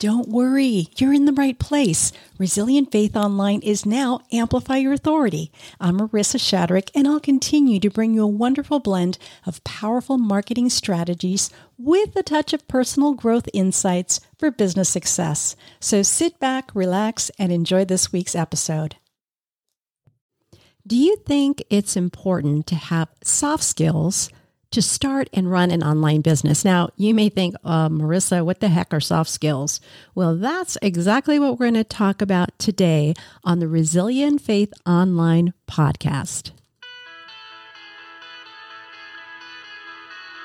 Don't worry, you're in the right place. Resilient Faith Online is now Amplify Your Authority. I'm Marisa Shadrick, and I'll continue to bring you a wonderful blend of powerful marketing strategies with a touch of personal growth insights for business success. So sit back, relax, and enjoy this week's episode. Do you think it's important to have soft skills? To start and run an online business. Now, you may think, uh, Marisa, what the heck are soft skills? Well, that's exactly what we're going to talk about today on the Resilient Faith Online podcast.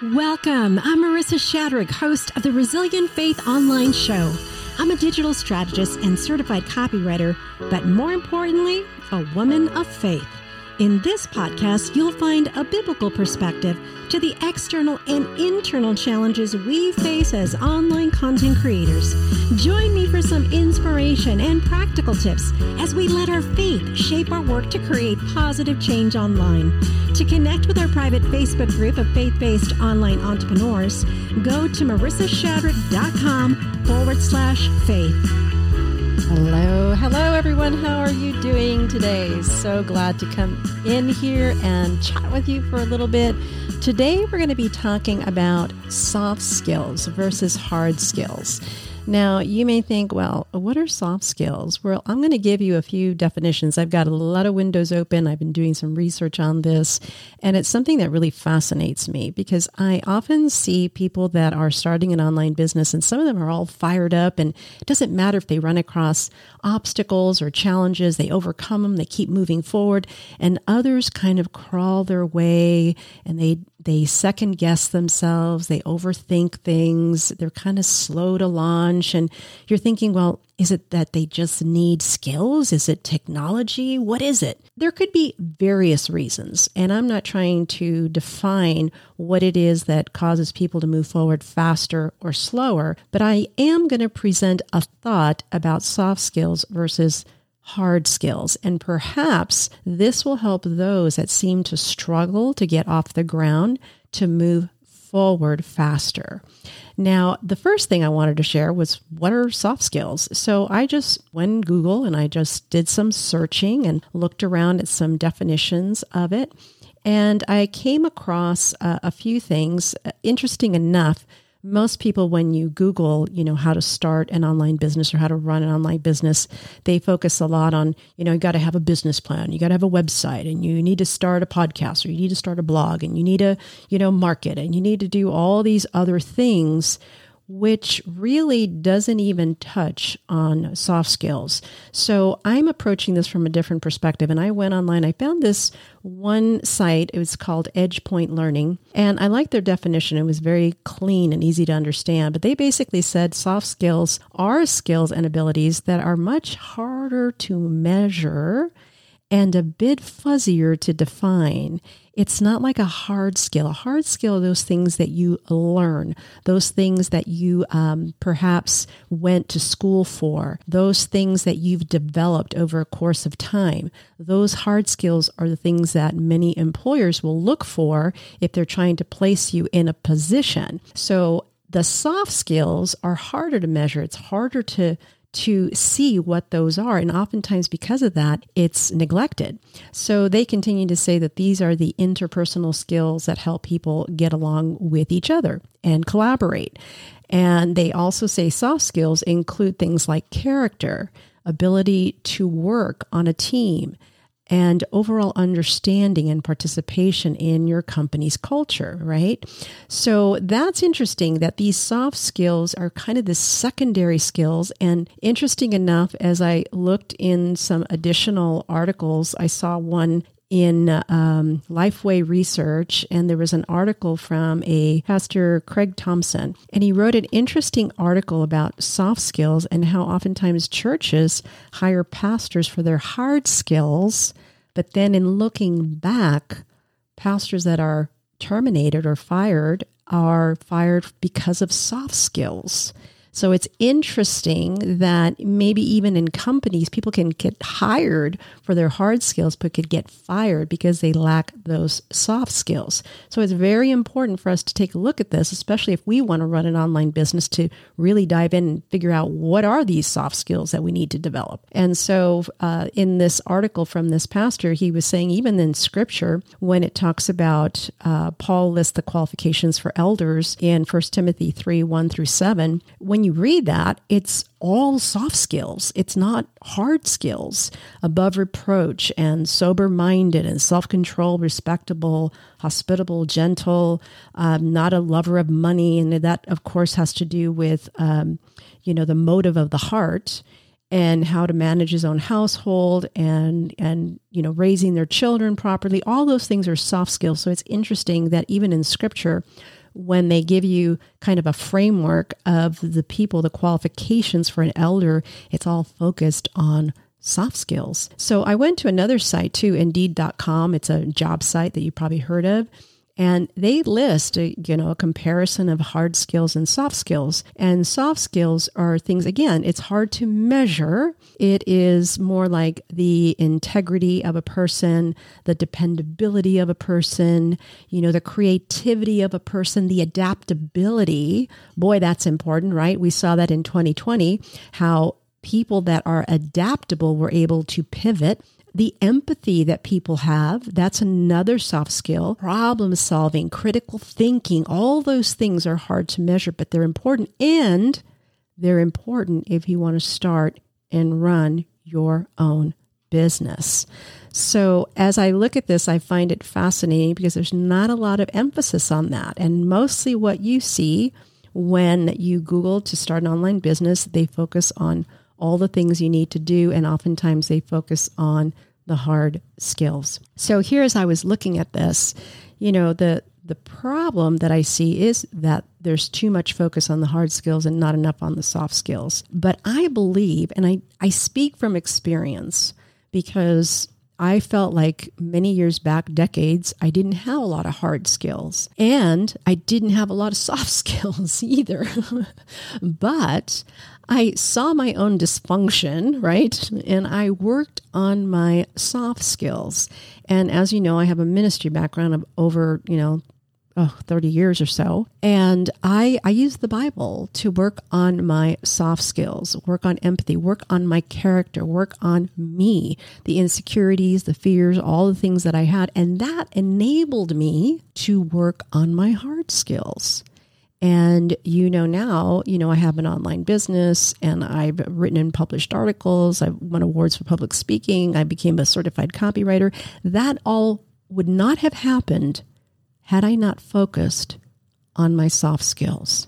Welcome. I'm Marisa Shadrick, host of the Resilient Faith Online Show. I'm a digital strategist and certified copywriter, but more importantly, a woman of faith. In this podcast, you'll find a biblical perspective to the external and internal challenges we face as online content creators. Join me for some inspiration and practical tips as we let our faith shape our work to create positive change online. To connect with our private Facebook group of faith based online entrepreneurs, go to marisashadrick.com forward slash faith. Hello, hello everyone. How are you doing today? So glad to come in here and chat with you for a little bit. Today we're going to be talking about soft skills versus hard skills. Now, you may think, well, what are soft skills? Well, I'm going to give you a few definitions. I've got a lot of windows open. I've been doing some research on this, and it's something that really fascinates me because I often see people that are starting an online business, and some of them are all fired up, and it doesn't matter if they run across obstacles or challenges, they overcome them, they keep moving forward, and others kind of crawl their way and they they second guess themselves, they overthink things, they're kind of slow to launch. And you're thinking, well, is it that they just need skills? Is it technology? What is it? There could be various reasons. And I'm not trying to define what it is that causes people to move forward faster or slower, but I am going to present a thought about soft skills versus hard skills. And perhaps this will help those that seem to struggle to get off the ground to move forward faster. Now, the first thing I wanted to share was what are soft skills? So I just went Google and I just did some searching and looked around at some definitions of it. And I came across uh, a few things. Uh, interesting enough, most people when you google you know how to start an online business or how to run an online business they focus a lot on you know you got to have a business plan you got to have a website and you need to start a podcast or you need to start a blog and you need to you know market and you need to do all these other things which really doesn't even touch on soft skills. So I'm approaching this from a different perspective. And I went online, I found this one site. It was called EdgePoint Learning. And I liked their definition. It was very clean and easy to understand. But they basically said soft skills are skills and abilities that are much harder to measure and a bit fuzzier to define. It's not like a hard skill. A hard skill those things that you learn, those things that you um, perhaps went to school for, those things that you've developed over a course of time. Those hard skills are the things that many employers will look for if they're trying to place you in a position. So the soft skills are harder to measure. It's harder to to see what those are. And oftentimes, because of that, it's neglected. So they continue to say that these are the interpersonal skills that help people get along with each other and collaborate. And they also say soft skills include things like character, ability to work on a team, and overall understanding and participation in your company's culture, right? So that's interesting that these soft skills are kind of the secondary skills. And interesting enough, as I looked in some additional articles, I saw one in um, Lifeway Research, and there was an article from a pastor, Craig Thompson, and he wrote an interesting article about soft skills and how oftentimes churches hire pastors for their hard skills, but then in looking back, pastors that are terminated or fired are fired because of soft skills. So it's interesting that maybe even in companies, people can get hired for their hard skills, but could get fired because they lack those soft skills. So it's very important for us to take a look at this, especially if we want to run an online business to really dive in and figure out what are these soft skills that we need to develop. And so uh, in this article from this pastor, he was saying even in scripture, when it talks about uh, Paul lists the qualifications for elders in 1 Timothy 3 1 through 7, when you read that, it's all soft skills. It's not hard skills. Above reproach and sober minded and self control, respectable, hospitable, gentle, um, not a lover of money. And that, of course, has to do with, um, you know, the motive of the heart and how to manage his own household and and you know raising their children properly all those things are soft skills so it's interesting that even in scripture when they give you kind of a framework of the people, the qualifications for an elder, it's all focused on soft skills. So I went to another site too, indeed.com. It's a job site that you probably heard of and they list a, you know a comparison of hard skills and soft skills. And soft skills are things again it's hard to measure. It is more like the integrity of a person the dependability of a person you know the creativity of a person the adaptability. Boy that's important right? We saw that in 2020 how people that are adaptable were able to pivot the empathy that people have, that's another soft skill. Problem solving, critical thinking, all those things are hard to measure, but they're important. And they're important if you want to start and run your own business. So, as I look at this, I find it fascinating because there's not a lot of emphasis on that. And mostly what you see when you Google to start an online business, they focus on all the things you need to do, and oftentimes they focus on the hard skills. So here as I was looking at this, you know, the the problem that I see is that there's too much focus on the hard skills and not enough on the soft skills. But I believe and I, I speak from experience because I felt like many years back, decades, I didn't have a lot of hard skills and I didn't have a lot of soft skills either. but I saw my own dysfunction, right? And I worked on my soft skills. And as you know, I have a ministry background of over, you know, oh, 30 years or so. And I, I use the Bible to work on my soft skills, work on empathy, work on my character, work on me, the insecurities, the fears, all the things that I had. And that enabled me to work on my hard skills. And you know now, you know, I have an online business and I've written and published articles. I've won awards for public speaking. I became a certified copywriter. That all would not have happened had I not focused on my soft skills.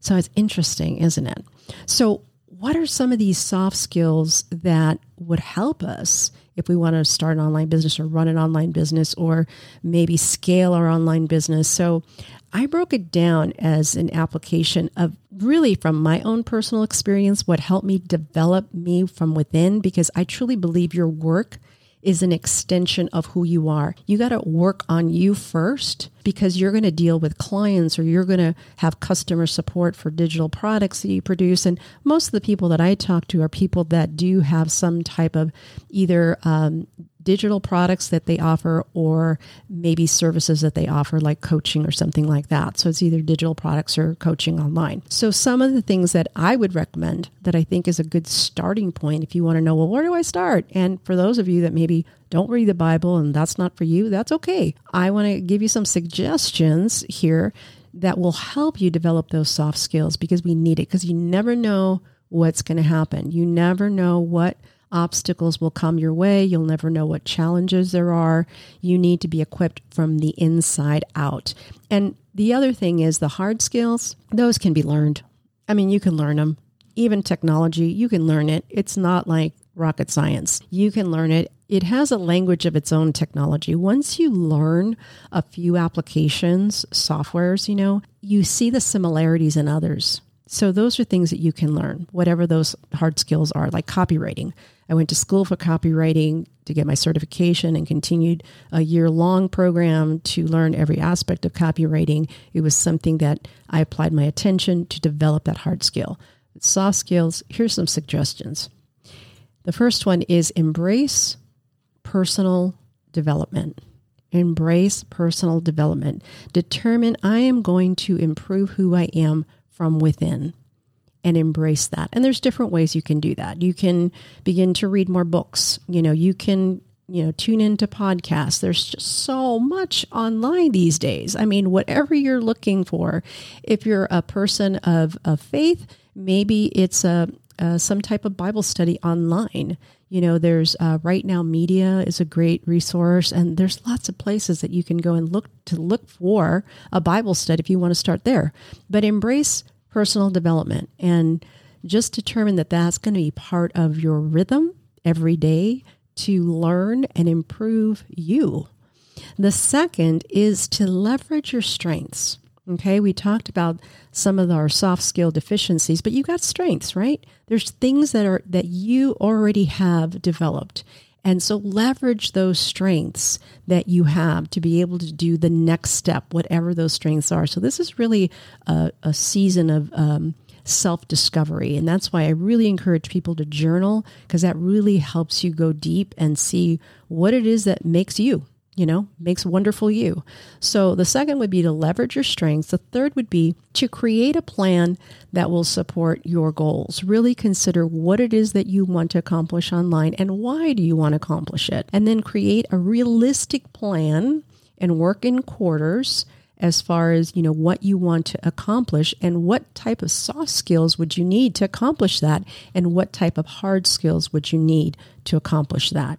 So it's interesting, isn't it? So, what are some of these soft skills that would help us if we want to start an online business or run an online business or maybe scale our online business? So, I broke it down as an application of really from my own personal experience, what helped me develop me from within, because I truly believe your work is an extension of who you are. You got to work on you first because you're going to deal with clients or you're going to have customer support for digital products that you produce. And most of the people that I talk to are people that do have some type of either um, digital products that they offer or maybe services that they offer like coaching or something like that. So it's either digital products or coaching online. So some of the things that I would recommend that I think is a good starting point if you want to know, well, where do I start? And for those of you that maybe don't read the Bible and that's not for you, that's okay. I want to give you some suggestions here that will help you develop those soft skills because we need it because you never know what's going to happen. You never know what Obstacles will come your way. You'll never know what challenges there are. You need to be equipped from the inside out. And the other thing is the hard skills, those can be learned. I mean, you can learn them. Even technology, you can learn it. It's not like rocket science. You can learn it. It has a language of its own technology. Once you learn a few applications, softwares, you know, you see the similarities in others. So those are things that you can learn, whatever those hard skills are, like copywriting. I went to school for copywriting to get my certification and continued a year long program to learn every aspect of copywriting. It was something that I applied my attention to develop that hard skill. soft skills, here's some suggestions. The first one is embrace personal development. Embrace personal development. Determine I am going to improve who I am from within and embrace that. And there's different ways you can do that. You can begin to read more books. You know, you can you know tune into podcasts there's just so much online these days i mean whatever you're looking for if you're a person of, of faith maybe it's a, some type of bible study online you know there's uh, RightNow Media is a great resource and there's lots of places that you can go and look to look for a bible study if you want to start there but embrace personal development and just determine that that's going to be part of your rhythm every day to learn and improve you. The second is to leverage your strengths. Okay, we talked about some of our soft skill deficiencies, but you got strengths, right? There's things that are that you already have developed. And so leverage those strengths that you have to be able to do the next step, whatever those strengths are. So this is really a, a season of um, self discovery. And that's why I really encourage people to journal because that really helps you go deep and see what it is that makes you you know, makes wonderful you. So the second would be to leverage your strengths. The third would be to create a plan that will support your goals. Really consider what it is that you want to accomplish online and why do you want to accomplish it. And then create a realistic plan and work in quarters as far as you know what you want to accomplish and what type of soft skills would you need to accomplish that and what type of hard skills would you need to accomplish that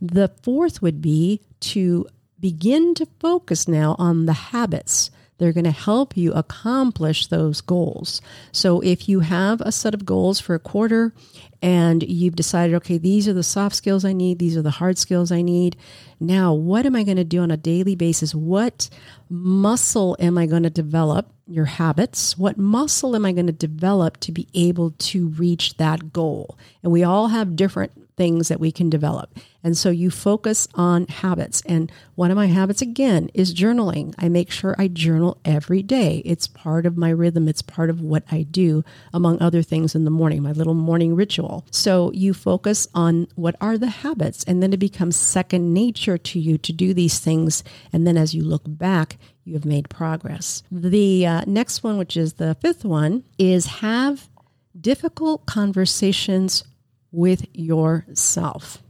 the fourth would be to begin to focus now on the habits. They're going to help you accomplish those goals. So if you have a set of goals for a quarter and you've decided, okay, these are the soft skills I need, these are the hard skills I need. Now, what am I going to do on a daily basis? What muscle am I going to develop? Your habits. What muscle am I going to develop to be able to reach that goal? And we all have different things that we can develop. And so you focus on habits. And one of my habits, again, is journaling. I make sure I journal every day. It's part of my rhythm, it's part of what I do, among other things in the morning, my little morning ritual. So you focus on what are the habits, and then it becomes second nature to you to do these things. And then as you look back, you have made progress. The uh, next one, which is the fifth one, is have difficult conversations with yourself.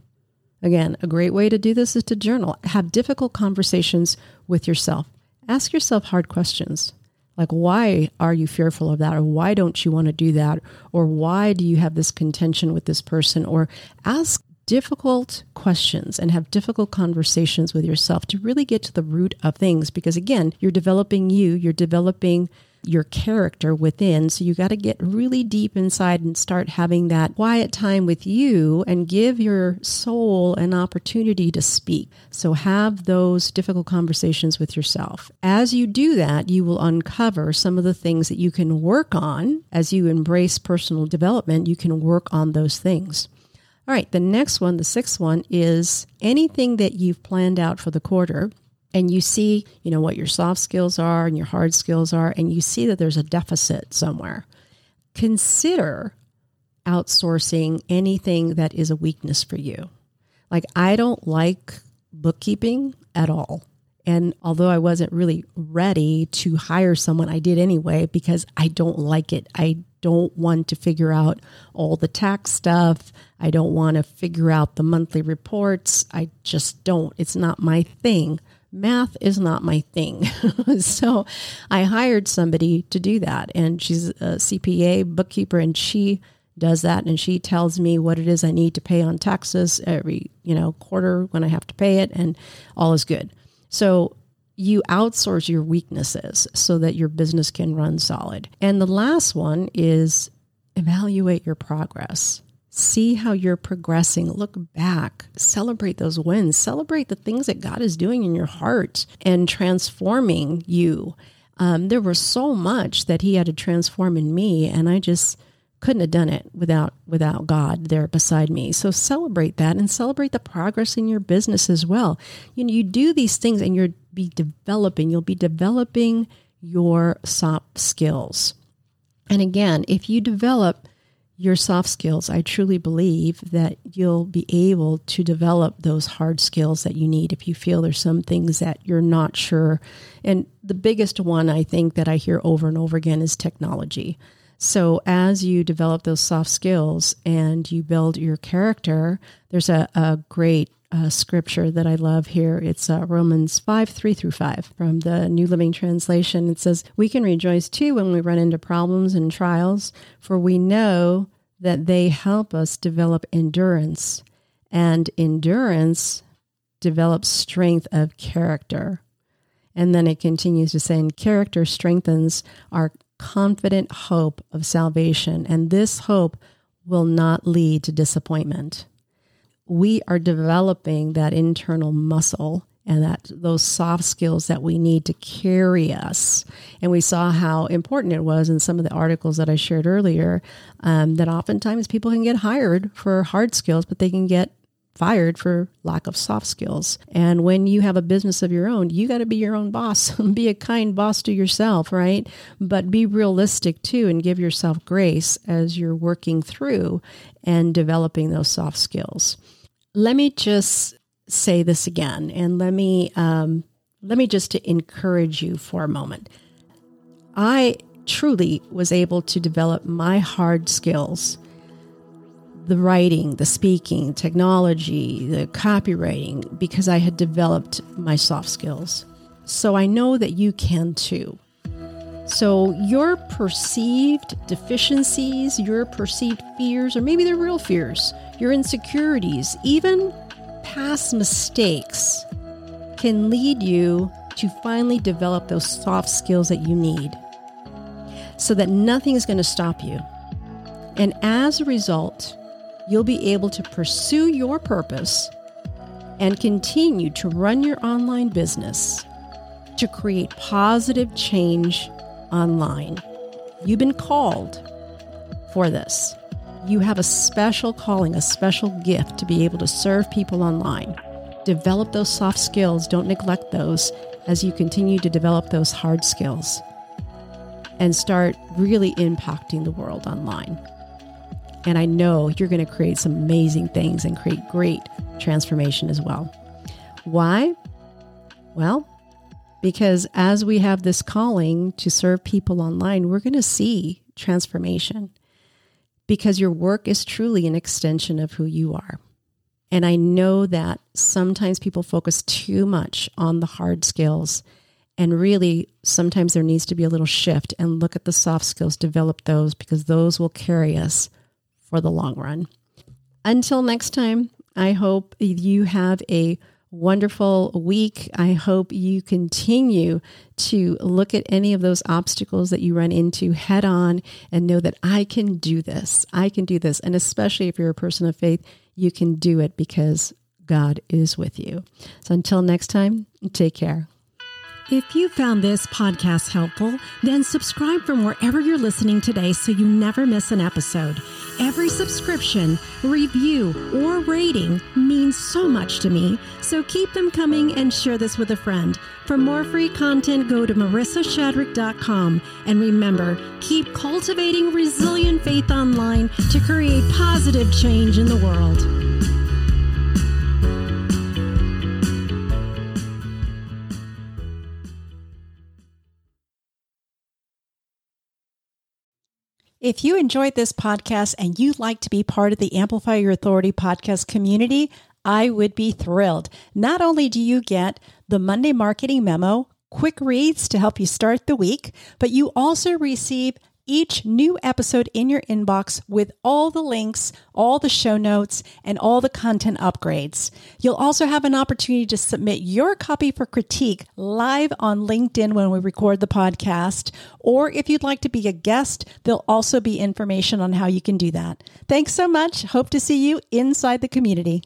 Again, a great way to do this is to journal. Have difficult conversations with yourself. Ask yourself hard questions like, why are you fearful of that? Or why don't you want to do that? Or why do you have this contention with this person? Or ask difficult questions and have difficult conversations with yourself to really get to the root of things. Because again, you're developing you, you're developing your character within. So you got to get really deep inside and start having that quiet time with you and give your soul an opportunity to speak. So have those difficult conversations with yourself. As you do that, you will uncover some of the things that you can work on as you embrace personal development. You can work on those things. All right, the next one, the sixth one, is anything that you've planned out for the quarter and you see, you know, what your soft skills are and your hard skills are, and you see that there's a deficit somewhere, consider outsourcing anything that is a weakness for you. Like, I don't like bookkeeping at all. And although I wasn't really ready to hire someone, I did anyway because I don't like it. I don't want to figure out all the tax stuff. I don't want to figure out the monthly reports. I just don't. It's not my thing math is not my thing. so I hired somebody to do that. And she's a CPA bookkeeper and she does that and she tells me what it is I need to pay on taxes every, you know, quarter when I have to pay it and all is good. So you outsource your weaknesses so that your business can run solid. And the last one is evaluate your progress. See how you're progressing. Look back. Celebrate those wins. Celebrate the things that God is doing in your heart and transforming you. Um, there was so much that He had to transform in me, and I just couldn't have done it without without God there beside me. So celebrate that and celebrate the progress in your business as well. You know, you do these things and you'll be developing. You'll be developing your soft skills. And again, if you develop your soft skills, I truly believe that you'll be able to develop those hard skills that you need if you feel there's some things that you're not sure. And the biggest one I think that I hear over and over again is technology. So as you develop those soft skills and you build your character, there's a, a great uh, scripture that I love here. It's uh, Romans 5 3 through 5 from the New Living Translation. It says, We can rejoice too when we run into problems and trials, for we know that they help us develop endurance, and endurance develops strength of character. And then it continues to say, and character strengthens our confident hope of salvation, and this hope will not lead to disappointment we are developing that internal muscle and that those soft skills that we need to carry us. And we saw how important it was in some of the articles that I shared earlier. Um, that oftentimes people can get hired for hard skills, but they can get fired for lack of soft skills. And when you have a business of your own, you got to be your own boss. be a kind boss to yourself, right? But be realistic too and give yourself grace as you're working through and developing those soft skills let me just say this again, and let me um, let me just to encourage you for a moment. I truly was able to develop my hard skills the writing, the speaking, technology, the copywriting, because I had developed my soft skills. So I know that you can too. So your perceived deficiencies, your perceived fears, or maybe they're real fears, your insecurities, even past mistakes can lead you to finally develop those soft skills that you need so that nothing is going to stop you. And as a result, you'll be able to pursue your purpose and continue to run your online business to create positive change online. You've been called for this. You have a special calling, a special gift to be able to serve people online. Develop those soft skills, don't neglect those as you continue to develop those hard skills and start really impacting the world online. And I know you're going to create some amazing things and create great transformation as well. Why? Well, because as we have this calling to serve people online, we're going to see transformation because your work is truly an extension of who you are. And I know that sometimes people focus too much on the hard skills. And really, sometimes there needs to be a little shift and look at the soft skills, develop those because those will carry us for the long run. Until next time, I hope you have a wonderful week. I hope you continue to look at any of those obstacles that you run into head on and know that I can do this. I can do this. And especially if you're a person of faith, you can do it because God is with you. So until next time, take care. If you found this podcast helpful, then subscribe from wherever you're listening today so you never miss an episode. Every subscription, review, or rating means so much to me, so keep them coming and share this with a friend. For more free content, go to marisashadrick.com. And remember, keep cultivating resilient faith online to create positive change in the world. If you enjoyed this podcast and you'd like to be part of the Amplify Your Authority podcast community, I would be thrilled. Not only do you get the Monday marketing memo, quick reads to help you start the week, but you also receive each new episode in your inbox with all the links, all the show notes, and all the content upgrades. You'll also have an opportunity to submit your copy for critique live on LinkedIn when we record the podcast. Or if you'd like to be a guest, there'll also be information on how you can do that. Thanks so much. Hope to see you inside the community.